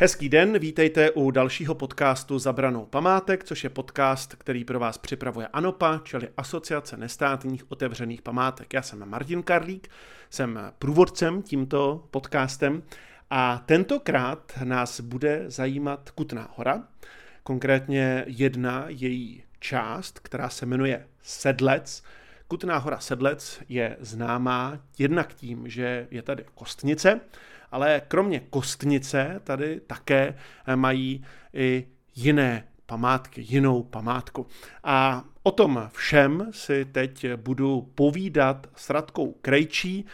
Hezký den, vítejte u dalšího podcastu Zabranou památek, což je podcast, který pro vás připravuje ANOPA, čili Asociace nestátních otevřených památek. Já jsem Martin Karlík, jsem průvodcem tímto podcastem a tentokrát nás bude zajímat Kutná hora, konkrétně jedna její část, která se jmenuje Sedlec. Kutná hora Sedlec je známá jednak tím, že je tady kostnice, ale kromě kostnice tady také mají i jiné památky, jinou památku. A o tom všem si teď budu povídat s Radkou Krejčí,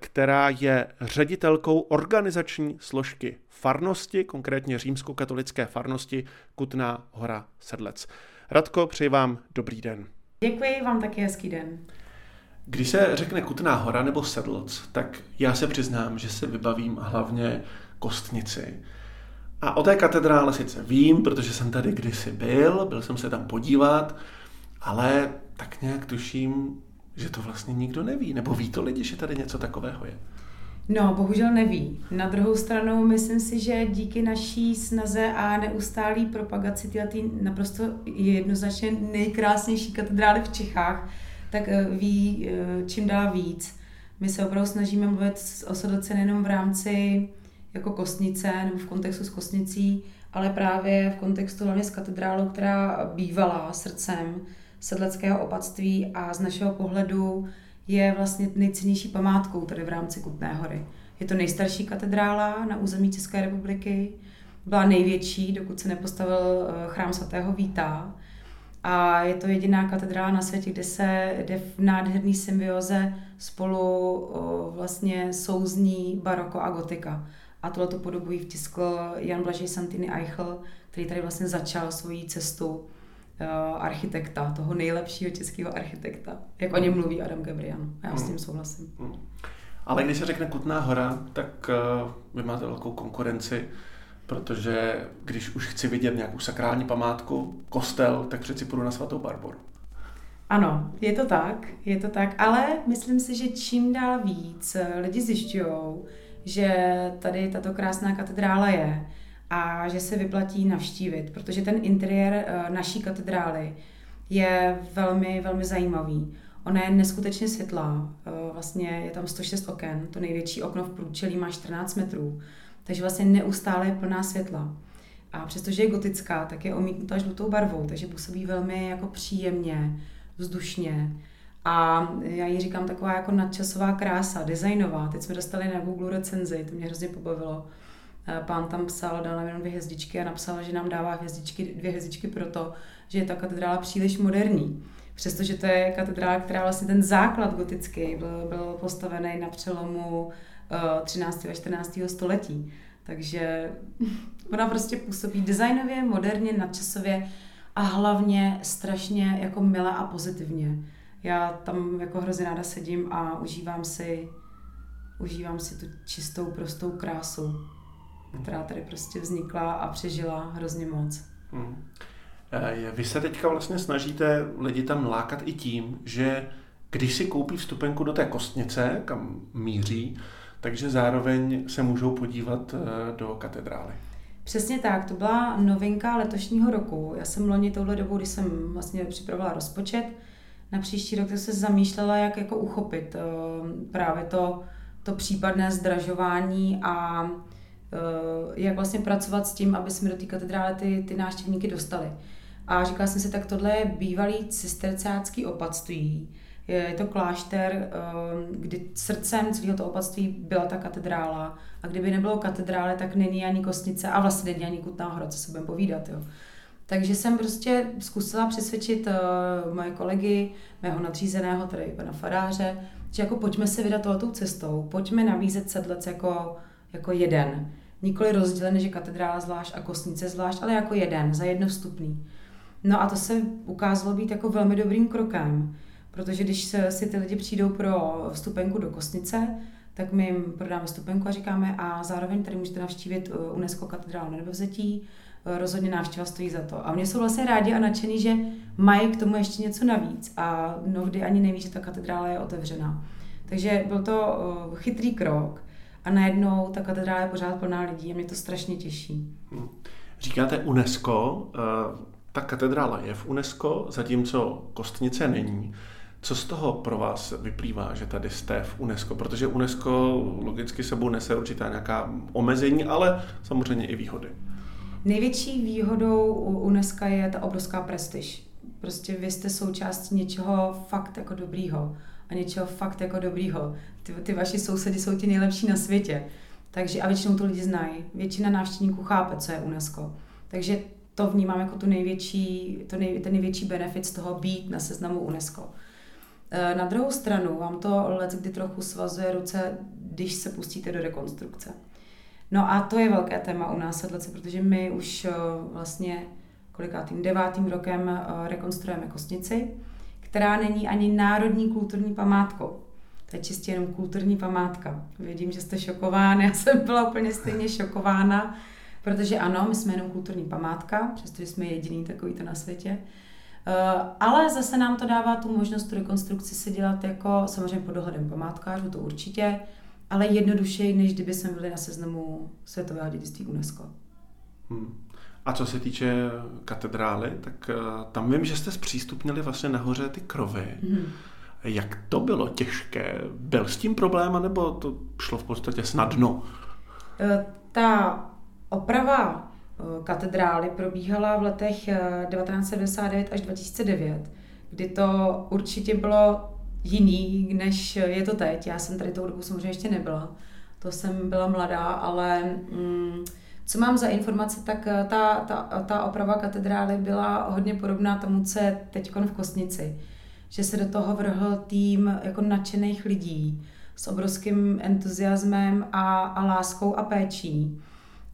která je ředitelkou organizační složky farnosti, konkrétně římskokatolické farnosti Kutná hora Sedlec. Radko, přeji vám dobrý den. Děkuji, vám taky hezký den. Když se řekne Kutná hora nebo Sedlc, tak já se přiznám, že se vybavím hlavně kostnici. A o té katedrále sice vím, protože jsem tady kdysi byl, byl jsem se tam podívat, ale tak nějak tuším, že to vlastně nikdo neví. Nebo ví to lidi, že tady něco takového je? No, bohužel neví. Na druhou stranu, myslím si, že díky naší snaze a neustálý propagaci této naprosto jednoznačně nejkrásnější katedrály v Čechách, tak eh, ví eh, čím dál víc. My se opravdu snažíme mluvit o Sedlce nejenom v rámci jako kostnice nebo v kontextu s kostnicí, ale právě v kontextu hlavně s katedrálou, která bývala srdcem sedleckého opatství a z našeho pohledu je vlastně nejcennější památkou tady v rámci Kutné hory. Je to nejstarší katedrála na území České republiky, byla největší, dokud se nepostavil eh, chrám svatého Víta. A je to jediná katedrála na světě, kde se jde v nádherný symbioze spolu vlastně souzní baroko a gotika. A tohle to podobu vtiskl Jan Blažej Santini Eichel, který tady vlastně začal svoji cestu architekta, toho nejlepšího českého architekta. Jak o něm mluví Adam Gabrian. A já s tím souhlasím. Hmm. Ale když se řekne Kutná hora, tak uh, vy máte velkou konkurenci, protože když už chci vidět nějakou sakrální památku, kostel, tak přeci půjdu na svatou Barboru. Ano, je to tak, je to tak, ale myslím si, že čím dál víc lidi zjišťují, že tady tato krásná katedrála je, a že se vyplatí navštívit, protože ten interiér eh, naší katedrály je velmi, velmi zajímavý. Ona je neskutečně světlá, eh, vlastně je tam 106 oken, to největší okno v průčelí má 14 metrů, takže vlastně neustále je plná světla. A přestože je gotická, tak je omítnutá žlutou barvou, takže působí velmi jako příjemně, vzdušně. A já ji říkám taková jako nadčasová krása, designová. Teď jsme dostali na Google recenzi, to mě hrozně pobavilo Eh, pán tam psal, dal nám jenom dvě hvězdičky a napsal, že nám dává hvězdičky, dvě hvězdičky proto, že je ta katedrála příliš moderní. Přestože to je katedrála, která vlastně ten základ gotický byl, byl postavený na přelomu 13. Eh, a 14. století. Takže ona prostě působí designově, moderně, nadčasově a hlavně strašně jako milé a pozitivně. Já tam jako hrozně ráda sedím a užívám si, užívám si tu čistou, prostou krásu která tady prostě vznikla a přežila hrozně moc. Hmm. Vy se teďka vlastně snažíte lidi tam lákat i tím, že když si koupí vstupenku do té kostnice, kam míří, takže zároveň se můžou podívat eh, do katedrály. Přesně tak, to byla novinka letošního roku. Já jsem loni touhle dobou, kdy jsem vlastně připravila rozpočet na příští rok, se zamýšlela, jak jako uchopit eh, právě to, to případné zdražování a Eh, jak vlastně pracovat s tím, aby jsme do té katedrály ty, ty návštěvníky dostali. A říkala jsem si, tak tohle je bývalý cisterciácký opatství. Je to klášter, eh, kdy srdcem celého toho opatství byla ta katedrála. A kdyby nebylo katedrály, tak není ani kostnice a vlastně není ani Kutná hora, co se budeme povídat. Jo. Takže jsem prostě zkusila přesvědčit uh, moje kolegy, mého nadřízeného, tedy pana faráře, že jako pojďme se vydat tohoto cestou, pojďme nabízet sedlec jako, jako jeden nikoli rozdělený, že katedrála zvlášť a kostnice zvlášť, ale jako jeden, za jedno vstupný. No a to se ukázalo být jako velmi dobrým krokem, protože když si ty lidi přijdou pro vstupenku do kostnice, tak my jim prodáme vstupenku a říkáme a zároveň tady můžete navštívit uh, UNESCO katedrálu nebevzetí, uh, rozhodně návštěva stojí za to. A mě jsou vlastně rádi a nadšení, že mají k tomu ještě něco navíc a mnohdy ani neví, že ta katedrála je otevřená. Takže byl to uh, chytrý krok a najednou ta katedrála je pořád plná lidí a mě to strašně těší. Hmm. Říkáte UNESCO, eh, ta katedrála je v UNESCO, zatímco Kostnice není. Co z toho pro vás vyplývá, že tady jste v UNESCO? Protože UNESCO logicky sebou nese určitá nějaká omezení, ale samozřejmě i výhody. Největší výhodou u UNESCO je ta obrovská prestiž. Prostě vy jste součástí něčeho fakt jako dobrýho a něčeho fakt jako dobrýho. Ty, ty vaši sousedi jsou ti nejlepší na světě. Takže a většinou to lidi znají. Většina návštěvníků chápe, co je UNESCO. Takže to vnímám jako tu největší, to nej, ten největší benefit z toho být na seznamu UNESCO. E, na druhou stranu vám to let kdy trochu svazuje ruce, když se pustíte do rekonstrukce. No a to je velké téma u nás sedlece, protože my už e, vlastně kolikátým devátým rokem e, rekonstruujeme kostnici, která není ani národní kulturní památkou. To je čistě jenom kulturní památka. Vidím, že jste šokován, já jsem byla úplně stejně šokována, protože ano, my jsme jenom kulturní památka, přestože jsme jediný takovýto na světě. Eh, ale zase nám to dává tu možnost tu rekonstrukci si dělat jako samozřejmě pod dohledem památkářů, to určitě, ale jednodušeji, než kdyby jsme byli na seznamu světového dědictví UNESCO. Hmm. A co se týče katedrály, tak eh, tam vím, že jste zpřístupnili vlastně nahoře ty krovy. Hmm. Jak to bylo těžké? Byl s tím problém, nebo to šlo v podstatě snadno? Eh, ta oprava katedrály probíhala v letech 1999 až 2009, kdy to určitě bylo jiný, než je to teď. Já jsem tady tou dobu samozřejmě ještě nebyla. To jsem byla mladá, ale mm, co mám za informace, tak eh, ta, ta, ta oprava katedrály byla hodně podobná tomu, co je teď v Kostnici. Že se do toho vrhl tým jako nadšených lidí s obrovským entuziasmem a, a láskou a péčí.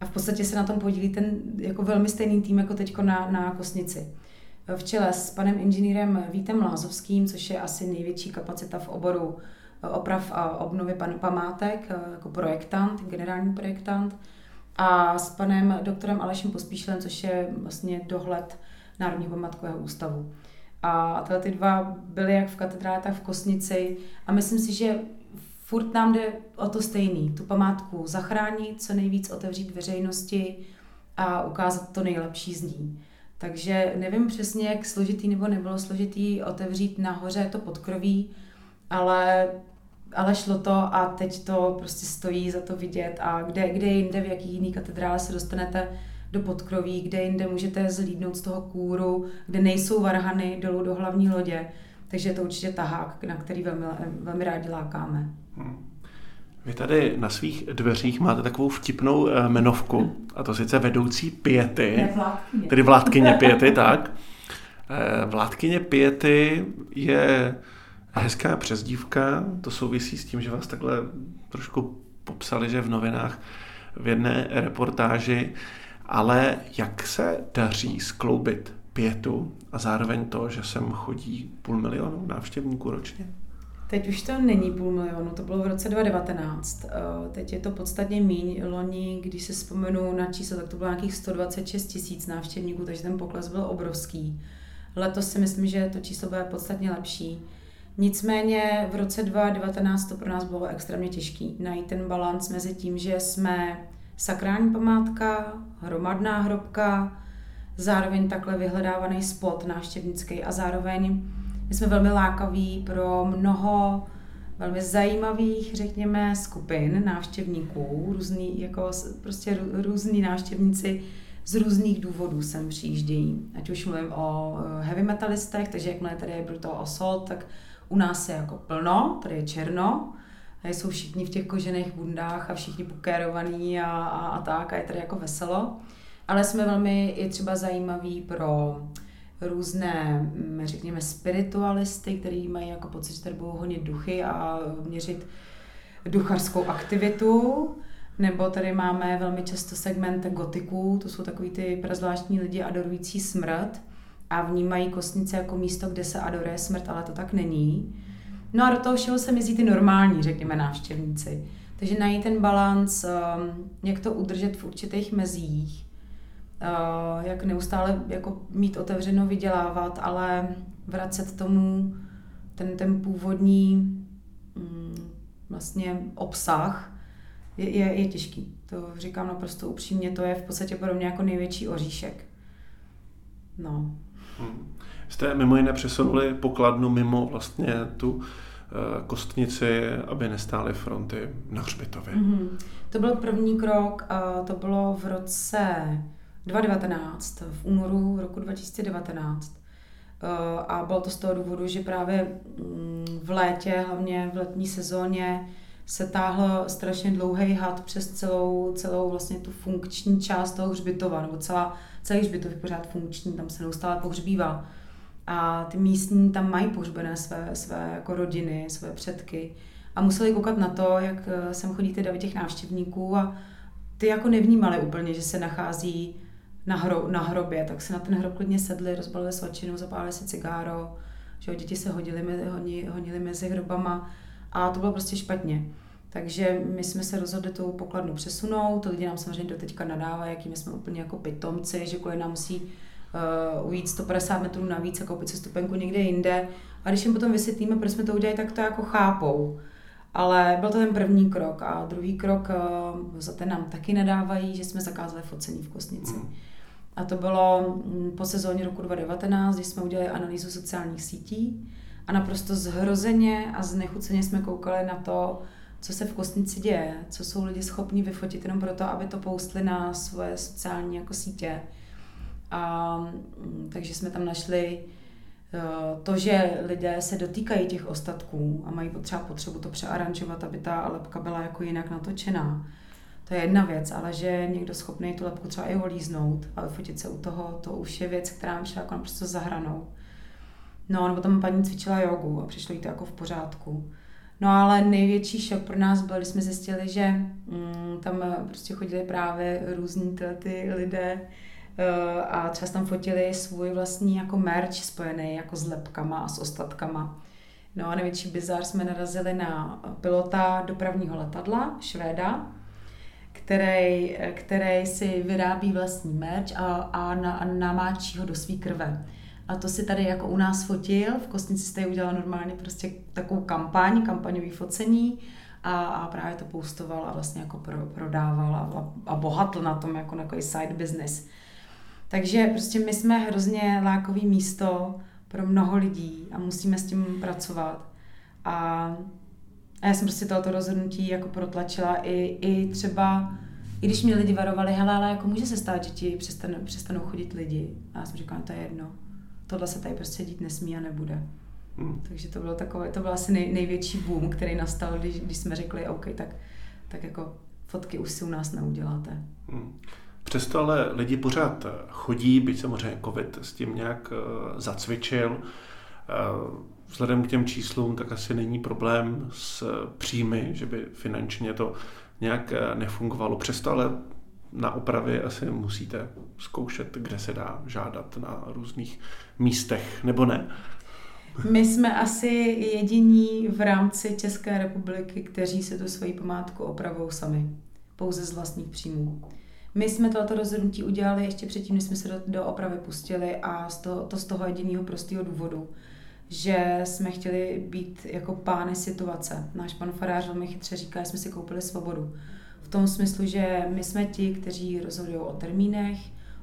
A v podstatě se na tom podílí ten jako velmi stejný tým jako teď na, na Kostnici. V čele s panem inženýrem Vítem Lázovským, což je asi největší kapacita v oboru eh, oprav a obnovy památek, eh, jako projektant, generální projektant, a s panem doktorem Alešem Pospíšilem, což je vlastně dohled Národního památkového ústavu. A tyhle ty dva byly jak v katedrále, tak v Kosnici a myslím si, že furt nám jde o to stejný, tu památku zachránit, co nejvíc otevřít veřejnosti a ukázat to nejlepší z ní. Takže nevím přesně, jak složitý nebo nebylo složitý otevřít nahoře to podkroví, ale ale šlo to a teď to prostě stojí za to vidět a kde, kde jinde, v jaký jiný katedrále se dostanete do podkroví, kde jinde můžete zhlídnout z toho kůru, kde nejsou varhany dolů do hlavní lodě. Takže je to určitě tahák, na který velmi, velmi rádi lákáme. Hmm. Vy tady na svých dveřích máte takovou vtipnou eh, jmenovku, a to sice vedoucí pěty, tedy vládkyně pěty, tak. Eh, vládkyně pěty je hezká přezdívka, to souvisí s tím, že vás takhle trošku popsali, že v novinách v jedné reportáži, ale jak se daří skloubit pětu a zároveň to, že sem chodí půl milionu návštěvníků ročně? Teď už to není půl milionu, to bylo v roce 2019. Eh, teď je to podstatně míň. Loni, když se vzpomenu na číslo, tak to bylo nějakých 126 tisíc návštěvníků, takže ten pokles byl obrovský. Letos si myslím, že to číslo bude podstatně lepší. Nicméně v roce 2019 to pro nás bylo extrémně těžké najít ten balans mezi tím, že jsme sakrální památka, hromadná hrobka, zároveň takhle vyhledávaný spot návštěvnický a zároveň my jsme velmi lákaví pro mnoho velmi zajímavých, řekněme, skupin návštěvníků, různý, jako prostě různí návštěvníci z různých důvodů sem přijíždějí. Ať už mluvím o eh, heavy metalistech, takže jakmile tady je Brutal Assault, tak u nás je jako plno, tady je černo, a jsou všichni v těch kožených bundách a všichni pokérovaní a, a, a tak a je tady jako veselo. Ale jsme velmi i třeba zajímaví pro různé, mm, řekněme, spiritualisty, kteří mají jako pocit, že tady budou honit duchy a měřit duchařskou aktivitu. Nebo tady máme velmi často segment gotiků, to jsou takový ty prazvláštní lidi adorující smrt a vnímají kostnice jako místo, kde se adoruje smrt, ale to tak není. No a do toho všeho se mizí ty normální, řekněme, návštěvníci. Takže najít ten balans, um, jak to udržet v určitých mezích, jak neustále jako mít otevřeno, vydělávat, ale vracet tomu ten, ten původní mm, vlastně obsah, je, je, je těžký. To říkám naprosto upřímně, to je v podstatě pro mě jako největší oříšek. No. Hmm. Jste mimo jiné přesunuli pokladnu mimo vlastně tu eh, kostnici, aby nestály fronty na hřbitově. Mm-hmm. To byl první krok, to bylo v roce 2019, v únoru roku 2019. Eh, a bylo to z toho důvodu, že právě mm, v létě, hlavně v letní sezóně, se táhl strašně dlouhý had přes celou, celou vlastně tu funkční část toho hřbitova, nebo celá, celý hřbitov je pořád funkční, tam se neustále pohřbívá. A ty místní tam mají pohřbené své, své jako rodiny, své předky. A museli koukat na to, jak eh, sem chodí ty davy těch návštěvníků a ty jako nevnímali úplně, že se nachází na, hro, na hrobě, tak se na ten hrob klidně sedli, rozbalili svačinu, zapálili si cigáro, že děti se hodili, honi, honili mezi hrobama a to bylo prostě špatně. Takže my jsme se rozhodli tu pokladnu přesunout, to lidi nám samozřejmě doteďka nadávají, jakými jsme úplně jako pitomci, že kvůli nám musí uh, ujít 150 metrů navíc a koupit si stupenku někde jinde. A když jim potom vysvětlíme, proč jsme to udělali, tak to jako chápou. Ale byl to ten první krok a druhý krok, uh, za ten nám taky nadávají, že jsme zakázali focení v Kostnici. Mm. A to bylo mm, po sezóně roku 2019, kdy jsme udělali analýzu sociálních sítí a naprosto zhrozeně a znechuceně jsme koukali na to, co se v Kostnici děje, co jsou lidi schopni vyfotit jenom proto, aby to poustli na svoje sociální jako sítě. A, mm, takže jsme tam našli eh, to, že lidé se dotýkají těch ostatků a mají potřeba potřebu to přearanžovat, aby ta lepka byla jako jinak natočená to je jedna věc, ale že někdo schopný tu lepku třeba i olíznout a vyfotit se u toho, to už je věc, která mi šla jako naprosto za hranou. No, nebo tam paní cvičila jogu a přišlo jí to jako v pořádku. No ale největší šok pro nás byl, když jsme zjistili, že mm, tam prostě chodili právě různí ty, ty lidé uh, a třeba tam fotili svůj vlastní jako merch spojený jako s lepkama a s ostatkama. No a největší bizar jsme narazili na pilota dopravního letadla, Švéda, který, který si vyrábí vlastní merch a, a, na, a namáčí ho do své krve. A to si tady jako u nás fotil, v Kostnici jste udělal normálně prostě takovou kampaň, kampaňový focení a, a právě to postoval a vlastně jako pro, prodával a, a bohatl na tom jako na takový side business. Takže prostě my jsme hrozně lákový místo pro mnoho lidí a musíme s tím pracovat. A a já jsem prostě tohoto rozhodnutí jako protlačila i, i třeba, i když mě lidi varovali, hele, ale jako může se stát, že ti přestanou, přestanou chodit lidi. A já jsem říkala, to je jedno. Tohle se tady prostě dít nesmí a nebude. Hmm. Takže to bylo takové, to byl asi nej, největší boom, který nastal, když, když jsme řekli, OK, tak, tak jako fotky už si u nás neuděláte. Hmm. Přesto ale lidi pořád chodí, byť samozřejmě covid s tím nějak uh, zacvičil. Uh, vzhledem k těm číslům, tak asi není problém s příjmy, že by finančně to nějak eh, nefungovalo. Přesto ale na opravě asi musíte zkoušet, kde se dá žádat na různých místech, nebo ne? My jsme asi jediní v rámci České republiky, kteří se tu svoji památku opravou sami, pouze z vlastních příjmů. My jsme toto rozhodnutí udělali ještě předtím, než jsme se do, do opravy pustili a z toho, to z toho jediného prostého důvodu, že jsme chtěli být jako pány situace. Náš pan farář velmi chytře říká, že jsme si koupili svobodu. V tom smyslu, že my jsme ti, kteří rozhodují o termínech,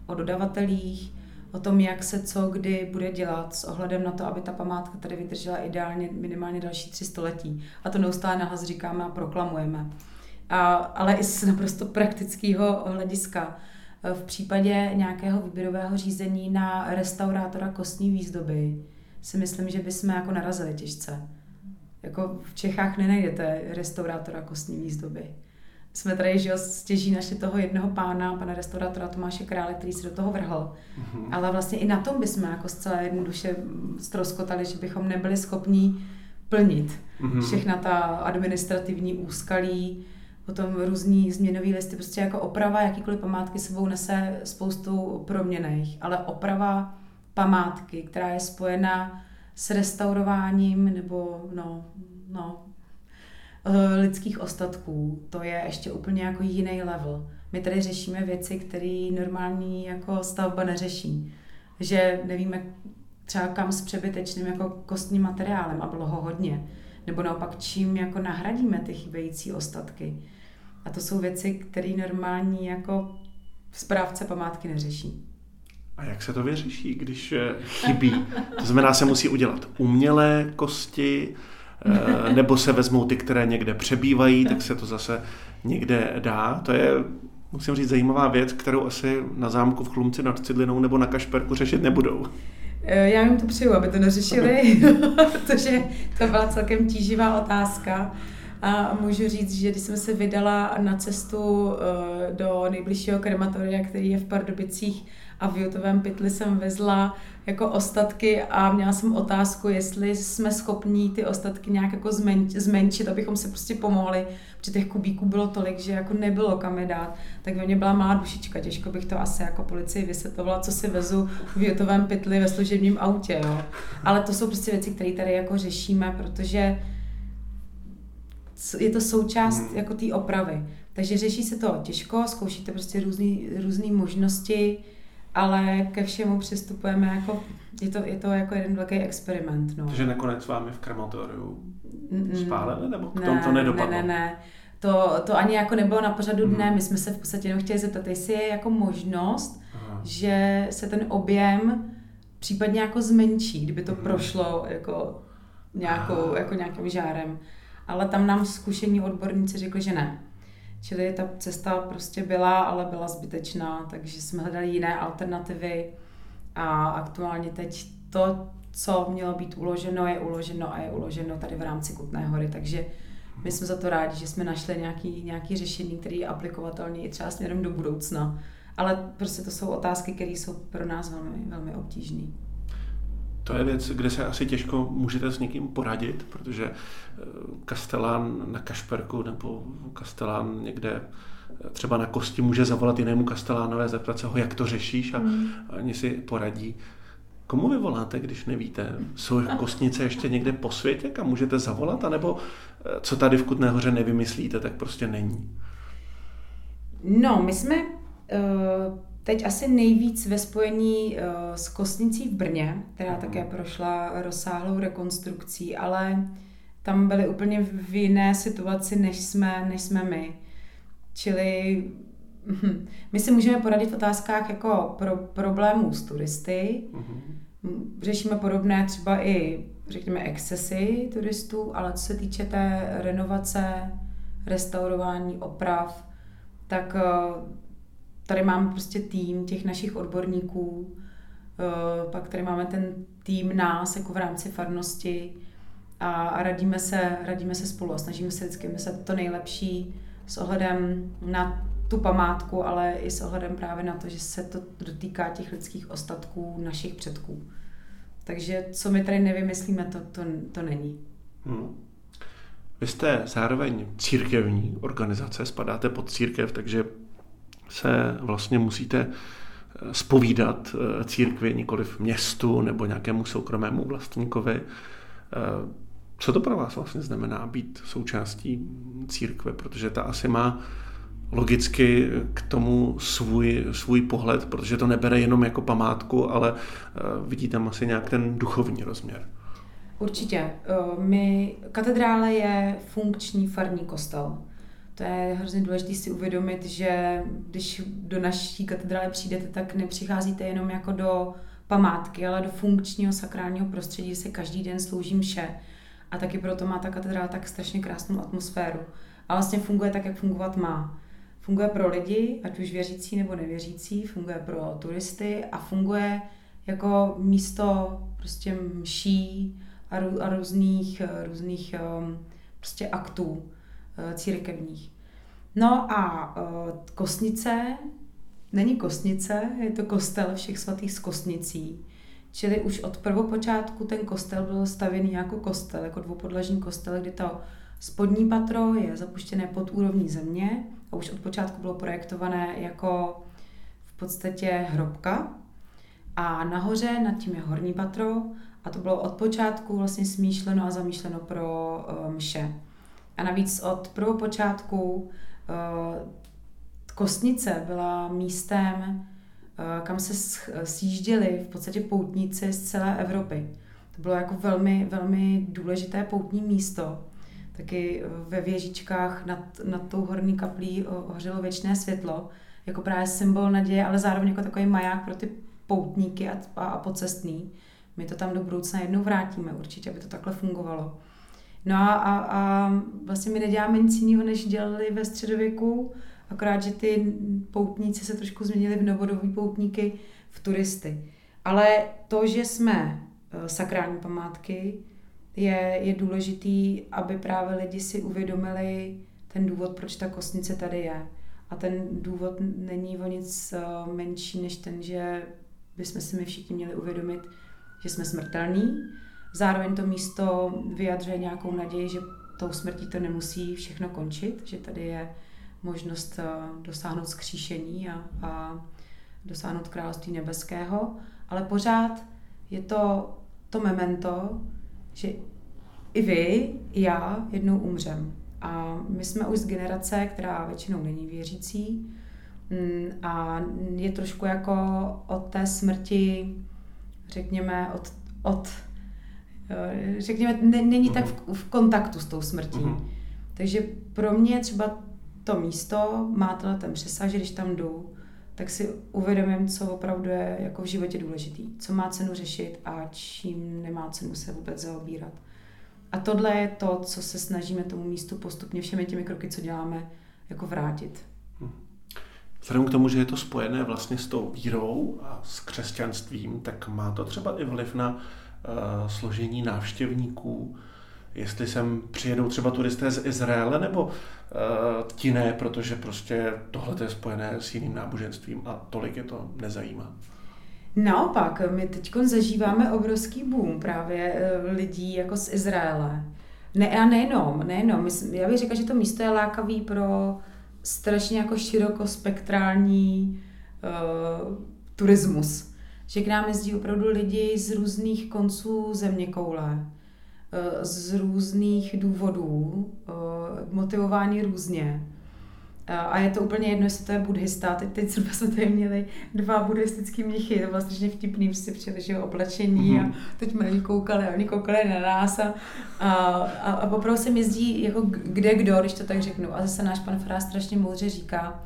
o dodavatelích, o tom, jak se co kdy bude dělat s ohledem na to, aby ta památka tady vydržela ideálně minimálně další tři století. A to neustále nahlas říkáme a proklamujeme. A, ale i z naprosto praktického hlediska. V případě nějakého výběrového řízení na restaurátora kostní výzdoby, si myslím, že bychom jako narazili těžce. Jako v Čechách nenajdete restaurátora kostní výzdoby. Jsme tady, že stěží našli toho jednoho pána, pana restaurátora Tomáše Krále, který se do toho vrhl. Mm-hmm. Ale vlastně i na tom bychom jako zcela jednoduše stroskotali, že bychom nebyli schopni plnit mm-hmm. všechna ta administrativní úskalí, potom různý změnový listy, prostě jako oprava jakýkoliv památky sebou nese spoustu proměných, ale oprava památky, která je spojena s restaurováním nebo no, no, eh, lidských ostatků, to je ještě úplně jako jiný level. My tady řešíme věci, které normální jako stavba neřeší. Že nevíme třeba kam s přebytečným jako kostním materiálem a bylo ho hodně. Nebo naopak čím jako nahradíme ty chybějící ostatky. A to jsou věci, které normální jako správce památky neřeší. A jak se to vyřeší, když eh, chybí? To znamená, se musí udělat umělé kosti, eh, nebo se vezmou ty, které někde přebývají, tak se to zase někde dá. To je, musím říct, zajímavá věc, kterou asi na zámku v Chlumci nad Cidlinou nebo na Kašperku řešit nebudou. Eh, já jim to přeju, aby to neřešili, protože to byla celkem tíživá otázka. A můžu říct, že když jsem se vydala na cestu do nejbližšího krematoria, který je v Pardubicích, a v jutovém pytli jsem vezla jako ostatky a měla jsem otázku, jestli jsme schopní ty ostatky nějak jako zmenšit, abychom si prostě pomohli, protože těch kubíků bylo tolik, že jako nebylo kam je dát. Tak ve mně byla malá dušička, těžko bych to asi jako policii vysvětlovala, co si vezu v jutovém pytli ve služebním autě, jo. Ale to jsou prostě věci, které tady jako řešíme, protože je to součást hmm. jako té opravy. Takže řeší se to těžko, zkoušíte prostě různé možnosti, ale ke všemu přistupujeme jako, je to, je to jako jeden velký experiment. No. Takže nakonec s vámi v krematoriu spálili, nebo k tomu to nedopadlo? Ne, ne, ne. To, to ani jako nebylo na pořadu dne, hmm. my jsme se v podstatě jenom chtěli zeptat, jestli je jako možnost, Aha. že se ten objem případně jako zmenší, kdyby to hmm. prošlo jako, nějakou, jako nějakým žárem. Ale tam nám zkušení odborníci řekli, že ne. Čili ta cesta prostě byla, ale byla zbytečná, takže jsme hledali jiné alternativy a aktuálně teď to, co mělo být uloženo, je uloženo a je uloženo tady v rámci Kutné hory, takže my jsme za to rádi, že jsme našli nějaký, nějaký řešení, který je aplikovatelný i třeba směrem do budoucna. Ale prostě to jsou otázky, které jsou pro nás velmi, velmi obtížné. To je věc, kde se asi těžko můžete s někým poradit, protože eh, kastelán na Kašperku nebo kastelán někde eh, třeba na kosti může zavolat jinému kastelánové, zeptat se ho, jak to řešíš a mm. oni si poradí. Komu vy voláte, když nevíte? Jsou kostnice ještě někde po světě, kam můžete zavolat? A nebo eh, co tady v Kutné hoře nevymyslíte, tak prostě není? No, my jsme uh Teď asi nejvíc ve spojení uh, s Kostnicí v Brně, která také prošla rozsáhlou rekonstrukcí, ale tam byly úplně v jiné situaci, než jsme, než jsme my. Čili hm, my si můžeme poradit v otázkách jako pro problémů s turisty. Mm-hmm. Řešíme podobné třeba i, řekněme, excesy turistů, ale co se týče té renovace, restaurování, oprav, tak uh, tady máme prostě tým těch našich odborníků, eh, pak tady máme ten tým nás jako v rámci farnosti a radíme se, radíme se spolu a snažíme se vždycky myslet to nejlepší s ohledem na tu památku, ale i s ohledem právě na to, že se to dotýká těch lidských ostatků našich předků. Takže co my tady nevymyslíme, to, to, to není. Hmm. Vy jste zároveň církevní organizace, spadáte pod církev, takže se vlastně musíte spovídat eh, církvi, nikoli v městu nebo nějakému soukromému vlastníkovi. Eh, co to pro vás vlastně znamená být součástí církve? Protože ta asi má logicky k tomu svůj, svůj pohled, protože to nebere jenom jako památku, ale eh, vidí tam asi nějak ten duchovní rozměr. Určitě. My, katedrále je funkční farní kostel to je hrozně důležité si uvědomit, že když do naší katedrály přijdete, tak nepřicházíte jenom jako do památky, ale do funkčního sakrálního prostředí, kde se každý den slouží mše. A taky proto má ta katedrála tak strašně krásnou atmosféru. A vlastně funguje tak, jak fungovat má. Funguje pro lidi, ať už věřící nebo nevěřící, funguje pro turisty a funguje jako místo prostě mší a, rů, a různých, různých um, prostě aktů. Eh, církevních. No a eh, kostnice není kostnice, je to kostel všech svatých z kostnicí. Čili už od prvopočátku ten kostel byl stavěný jako kostel, jako dvoupodlažní kostel, kdy to spodní patro je zapuštěné pod úrovní země a už od počátku bylo projektované jako v podstatě hrobka. A nahoře nad tím je horní patro a to bylo od počátku vlastně smýšleno a zamýšleno pro uh, mše. A navíc od prvopočátku eh, Kostnice byla místem, eh, kam se sjížděli v podstatě poutníci z celé Evropy. To bylo jako velmi, velmi důležité poutní místo. taky ve věžičkách nad, nad tou horní kaplí hořelo věčné světlo, jako právě symbol naděje, ale zároveň jako takový maják pro ty poutníky a, a, a pocestný. My to tam do budoucna jednou vrátíme určitě, aby to takhle fungovalo. No a, a, a vlastně my neděláme nic jiného, než dělali ve středověku, akorát, že ty poutníci se trošku změnili v novodobí poutníky v turisty. Ale to, že jsme eh, sakrální památky, je, je důležitý, aby právě lidi si uvědomili ten důvod, proč ta kostnice tady je. A ten důvod není o nic eh, menší, než ten, že bychom si my všichni měli uvědomit, že jsme smrtelní. Zároveň to místo vyjadřuje nějakou naději, že tou smrtí to nemusí všechno končit, že tady je možnost eh, dosáhnout skříšení a, a dosáhnout království nebeského, ale pořád je to to memento, že i vy, i já jednou umřem. A my jsme už z generace, která většinou není věřící mm, a je trošku jako od té smrti, řekněme, od, od řekněme, není tak v, v kontaktu s tou smrtí. Uh-huh. Takže pro mě třeba to místo má ten přesah, že když tam jdu, tak si uvědomím, co opravdu je jako v životě důležitý, co má cenu řešit a čím nemá cenu se vůbec zaobírat. A tohle je to, co se snažíme tomu místu postupně všemi těmi kroky, co děláme, jako vrátit. Hm. Vzhledem k tomu, že je to spojené vlastně s tou vírou a s křesťanstvím, tak má to třeba i vliv na složení návštěvníků, jestli sem přijedou třeba turisté z Izraele, nebo uh, ti ne, protože prostě tohle je spojené s jiným náboženstvím a tolik je to nezajímá. Naopak, my teď zažíváme obrovský boom právě eh, lidí jako z Izraele. Ne, a nejenom, nejenom. Já bych řekla, že to místo je lákavý pro strašně jako širokospektrální uh, turismus. Že k nám jezdí opravdu lidi z různých konců země koule, uh, z různých důvodů, uh, motivováni různě. A je to úplně jedno, jestli to je buddhista. Teď, teď jsme tady měli dva buddhistický mnichy, to bylo strašně vtipný, prostě přijeli, že oblečení mm-hmm. a teď jsme na koukali a oni koukali na nás a, a, a, a opravdu se jezdí jako kde kdo, když to tak řeknu. A zase náš pan Fará strašně moudře říká,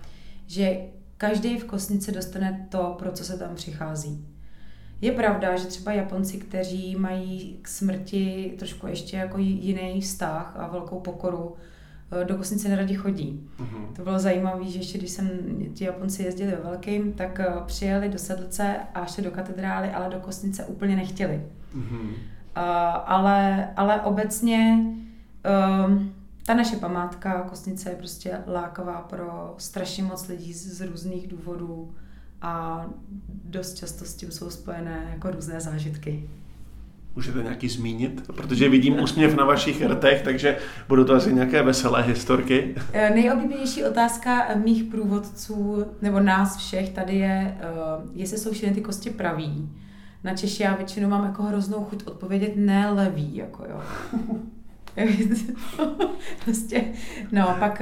že každý v kosnici dostane to, pro co se tam přichází. Je pravda, že třeba Japonci, kteří mají k smrti trošku ještě jako jiný vztah a velkou pokoru, Eh, do Kosnice neradi chodí. Uh-huh. To bylo zajímavé, že ještě když jsem ti Japonci jezdili ve velkým, tak eh, přijeli do Sedlce a šli do katedrály, ale do Kosnice úplně nechtěli. Uh-huh. Uh, ale, ale obecně um, ta naše památka Kosnice je prostě lákavá pro strašně moc lidí z, z různých důvodů a dost často s tím jsou spojené jako různé zážitky. Můžete nějaký zmínit? Protože vidím úsměv na vašich rtech, takže budou to asi nějaké veselé historky. Eh, nejoblíbenější otázka mých průvodců, nebo nás všech tady je, eh, jestli jsou všechny ty kosti praví. Na Češi já většinou mám jako hroznou chuť odpovědět ne levý, jako jo. prostě, no, pak,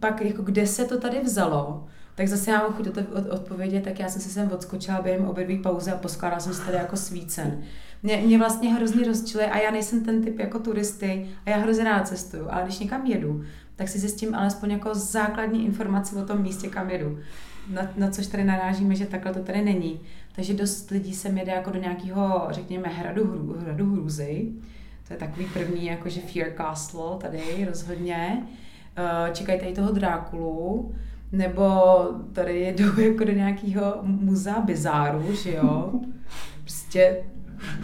pak jako kde se to tady vzalo, tak zase já mám chuť odpovědět, tak já jsem se sem odskočila během obědvé pauzy a poskládala jsem se tady jako svícen. Mě, mě vlastně hrozně rozčiluje a já nejsem ten typ jako turisty a já hrozně rád cestuju, ale když někam jedu, tak si zjistím alespoň jako základní informaci o tom místě, kam jedu. Na, na což tady narážíme, že takhle to tady není. Takže dost lidí se jede jako do nějakého, řekněme, hradu, hru, hradu hrůzy. To je takový první, jakože Fear Castle tady rozhodně. Eh, čekají tady toho Drákulu, nebo tady jedou jako do nějakého muzea bizáru, že jo. Prostě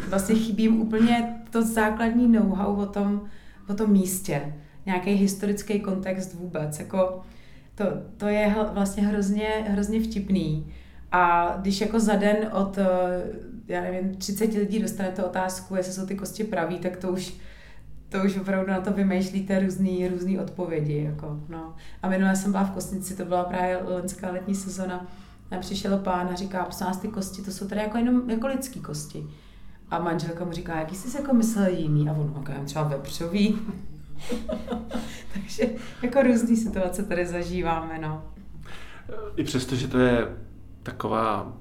vlastně chybím úplně to základní know-how o tom, o tom místě. Nějaký historický kontext vůbec. Jako to, to je vlastně hrozně, hrozně vtipný. A když jako za den od, eh, já nevím, 30 lidí dostanete otázku, jestli jsou ty kosti praví, tak to už to už opravdu na to vymýšlíte různý, různý odpovědi. Jako, no. A minule jsem byla v Kostnici, to byla právě lenská letní sezona. A přišel pán a říká, prosím ty kosti, to jsou tady jako jenom jako lidský kosti. A manželka mu říká, jaký jsi jako myslel jiný? A on říká, třeba vepřový. Takže jako různé situace tady zažíváme, no. I přesto, že to je taková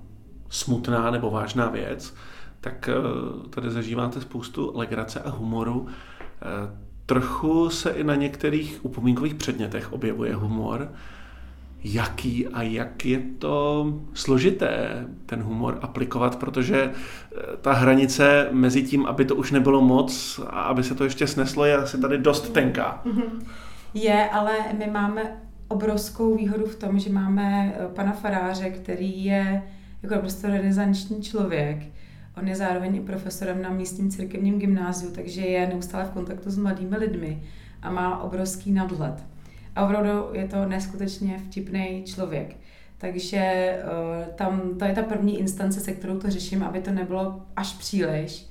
smutná nebo vážná věc, tak eh, tady zažíváte spoustu legrace a humoru. Eh, trochu se i na některých upomínkových předmětech objevuje humor. Jaký a jak je to složité ten humor aplikovat, protože eh, ta hranice mezi tím, aby to už nebylo moc a aby se to ještě sneslo, je asi tady dost tenká. Je, ale my máme obrovskou výhodu v tom, že máme pana faráře, který je jako prostě renesanční člověk. On je zároveň i profesorem na místním církevním gymnáziu, takže je neustále v kontaktu s mladými lidmi a má obrovský nadhled. A opravdu je to neskutečně vtipný člověk. Takže eh, tam, to je ta první instance, se kterou to řeším, aby to nebylo až příliš.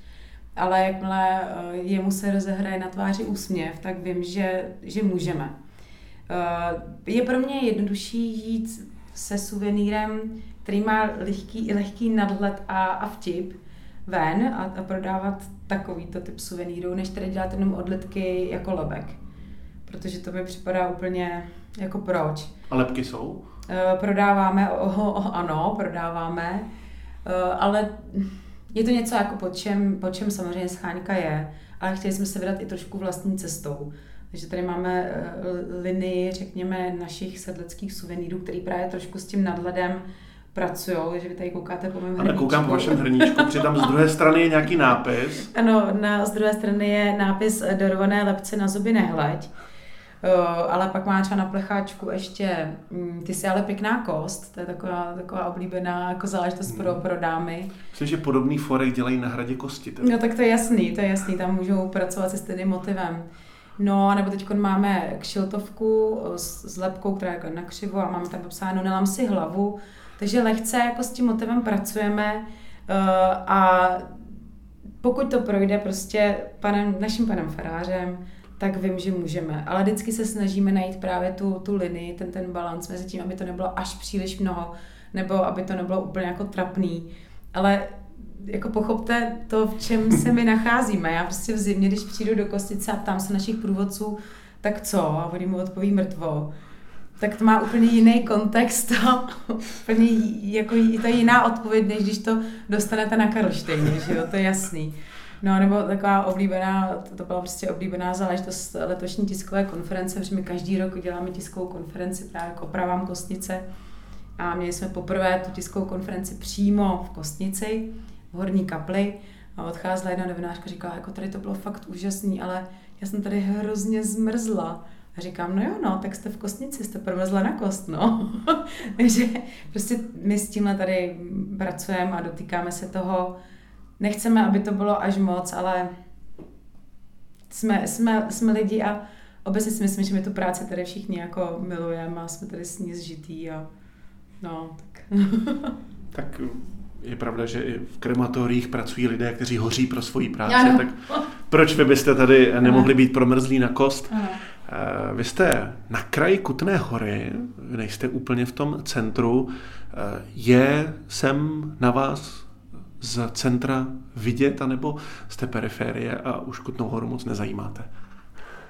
Ale jakmile eh, jemu se rozehraje na tváři úsměv, tak vím, že, že můžeme. Eh, je pro mě jednodušší jít se suvenýrem, který má lehký, lehký nadhled a, a vtip ven a, a prodávat takovýto typ suvenýrů, než tady dělat jenom odlitky jako lebek. Protože to mi připadá úplně jako proč. A lepky jsou? Eh, prodáváme, oh, oh, ano, prodáváme, eh, ale je to něco jako po čem, po čem samozřejmě scháňka je, ale chtěli jsme se vydat i trošku vlastní cestou. Takže tady máme eh, linii, řekněme, našich sedleckých suvenýrů, který právě trošku s tím nadhledem pracují, že vy tady koukáte po mém hrníčku. koukám po vašem hrníčku, protože tam z druhé strany je nějaký nápis. Ano, na, z druhé strany je nápis darované lepce na zuby nehleď. ale pak má třeba na plecháčku ještě, mm, ty jsi ale pěkná kost, to je taková, taková oblíbená jako záležitost hmm. pro, pro dámy. Myslím, že podobný forek dělají na hradě kosti. Teda. No tak to je jasný, to je jasný, tam můžou pracovat se stejným motivem. No, nebo teď máme kšiltovku s, s lepkou, která je jako na křivo a máme tam popsáno Nelám si hlavu. Takže lehce jako s tím motivem pracujeme uh, a pokud to projde prostě panem, naším panem farářem, tak vím, že můžeme. Ale vždycky se snažíme najít právě tu, tu linii, ten, ten balans mezi tím, aby to nebylo až příliš mnoho, nebo aby to nebylo úplně jako trapný. Ale jako pochopte to, v čem se my nacházíme. Já prostě v zimě, když přijdu do Kostice a ptám se našich průvodců, tak co? A oni mu odpoví mrtvo. Tak to má úplně jiný kontext a úplně jako to je jiná odpověď, než když to dostanete na Karlštejně, že jo, to je jasný. No, nebo taková oblíbená, to, to byla prostě oblíbená záležitost letošní tiskové konference, protože my každý rok děláme tiskovou konferenci právě k opravám Kostnice a měli jsme poprvé tu tiskovou konferenci přímo v Kostnici v horní kapli a odcházela jedna novinářka, říkala, jako tady to bylo fakt úžasný, ale já jsem tady hrozně zmrzla. A říkám, no jo, no, tak jste v kostnici, jste promrzla na kost, no. Takže prostě my s tímhle tady pracujeme a dotýkáme se toho. Nechceme, aby to bylo až moc, ale jsme, jsme, jsme lidi a obecně si myslím, že my tu práci tady všichni jako milujeme a jsme tady s ní zžitý a no, tak. tak je pravda, že i v krematoriích pracují lidé, kteří hoří pro svoji práci, ano. tak proč vy byste tady nemohli být promrzlí na kost? Ano. Eh, vy jste na kraji Kutné hory, nejste úplně v tom centru. Eh, je sem na vás z centra vidět, anebo jste periferie a už Kutnou horu moc nezajímáte?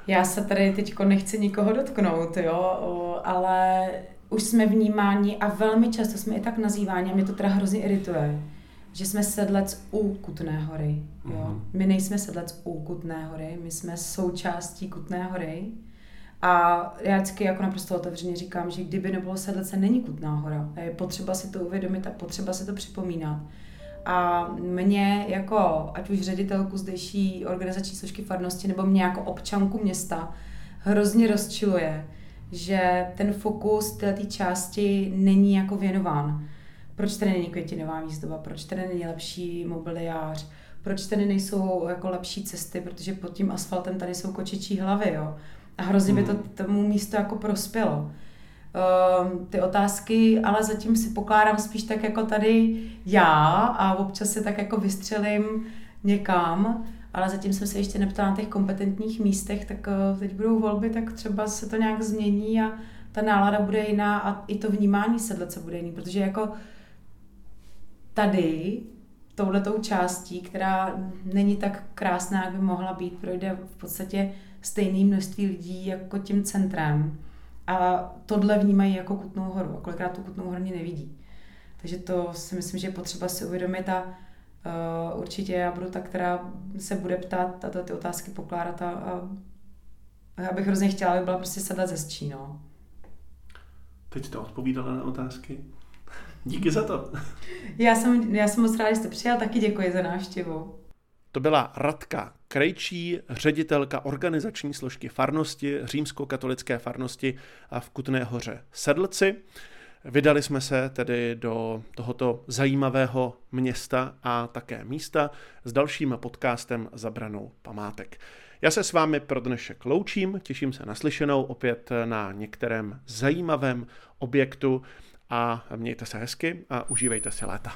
Já se tady teď nechci nikoho dotknout, jo, ale už jsme vnímáni a velmi často jsme i tak nazýváni a mě to teda hrozně irituje, že jsme sedlec u Kutné hory. Jo? Mm-hmm. My nejsme sedlec u Kutné hory, my jsme součástí Kutné hory. A já vždycky jako naprosto otevřeně říkám, že kdyby nebylo sedlece, není Kutná hora. Je potřeba si to uvědomit a potřeba si to připomínat. A mě jako, ať už ředitelku zdejší organizační složky farnosti, nebo mě jako občanku města, hrozně rozčiluje, že ten fokus této části není jako věnován. Proč tady není květinová výzdoba, proč tady není lepší mobiliář, proč tady nejsou jako lepší cesty, protože pod tím asfaltem tady jsou kočičí hlavy, jo. A hrozně by to hmm. tomu místo jako prospělo. Um, ty otázky, ale zatím si pokládám spíš tak jako tady já a občas se tak jako vystřelím někam ale zatím jsem se ještě neptala na těch kompetentních místech, tak eh, teď budou volby, tak třeba se to nějak změní a ta nálada bude jiná a i to vnímání sedlece bude jiný, protože jako tady touhletou částí, která není tak krásná, jak by mohla být, projde v podstatě stejné množství lidí jako tím centrem. A tohle vnímají jako Kutnou horu a kolikrát tu Kutnou horu nevidí. Takže to si myslím, že je potřeba si uvědomit a Uh, určitě já budu ta, která se bude ptát a ty otázky pokládat a, a Já bych hrozně chtěla, aby byla prostě sedla ze no. Teď jste odpovídala na otázky. Díky za to. Já jsem, já jsem moc ráda, že jste přijel, taky děkuji za návštěvu. To byla Radka Krejčí, ředitelka organizační složky farnosti, římskokatolické farnosti v Kutné hoře Sedlci. Vydali jsme se tedy do tohoto zajímavého města a také místa s dalším podcastem Zabranou památek. Já se s vámi pro dnešek loučím, těším se na slyšenou opět na některém zajímavém objektu a mějte se hezky a užívejte si léta.